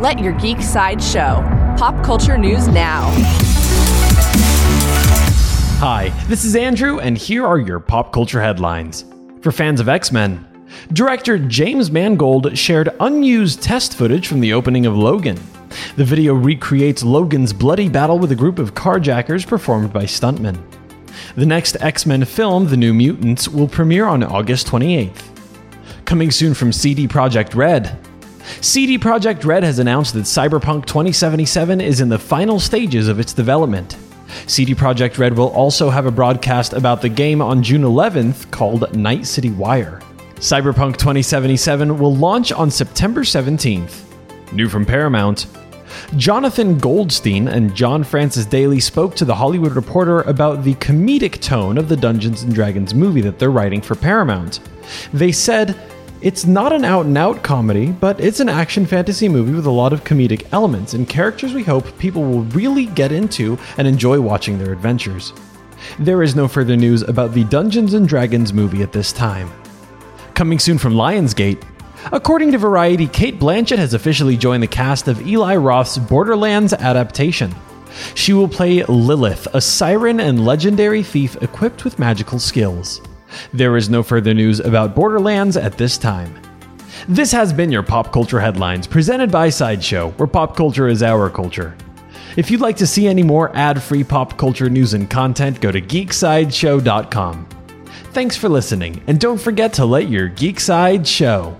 Let your geek side show. Pop culture news now. Hi, this is Andrew, and here are your pop culture headlines. For fans of X Men, director James Mangold shared unused test footage from the opening of Logan. The video recreates Logan's bloody battle with a group of carjackers performed by stuntmen. The next X Men film, The New Mutants, will premiere on August 28th. Coming soon from CD Projekt Red. CD Projekt Red has announced that Cyberpunk 2077 is in the final stages of its development. CD Projekt Red will also have a broadcast about the game on June 11th called Night City Wire. Cyberpunk 2077 will launch on September 17th. New from Paramount. Jonathan Goldstein and John Francis Daly spoke to The Hollywood Reporter about the comedic tone of the Dungeons and Dragons movie that they're writing for Paramount. They said, it's not an out and out comedy, but it's an action fantasy movie with a lot of comedic elements and characters we hope people will really get into and enjoy watching their adventures. There is no further news about the Dungeons and Dragons movie at this time. Coming soon from Lionsgate, According to Variety, Cate Blanchett has officially joined the cast of Eli Roth's Borderlands adaptation. She will play Lilith, a siren and legendary thief equipped with magical skills. There is no further news about Borderlands at this time. This has been your Pop Culture Headlines, presented by Sideshow, where pop culture is our culture. If you'd like to see any more ad free pop culture news and content, go to geeksideshow.com. Thanks for listening, and don't forget to let your geek side show.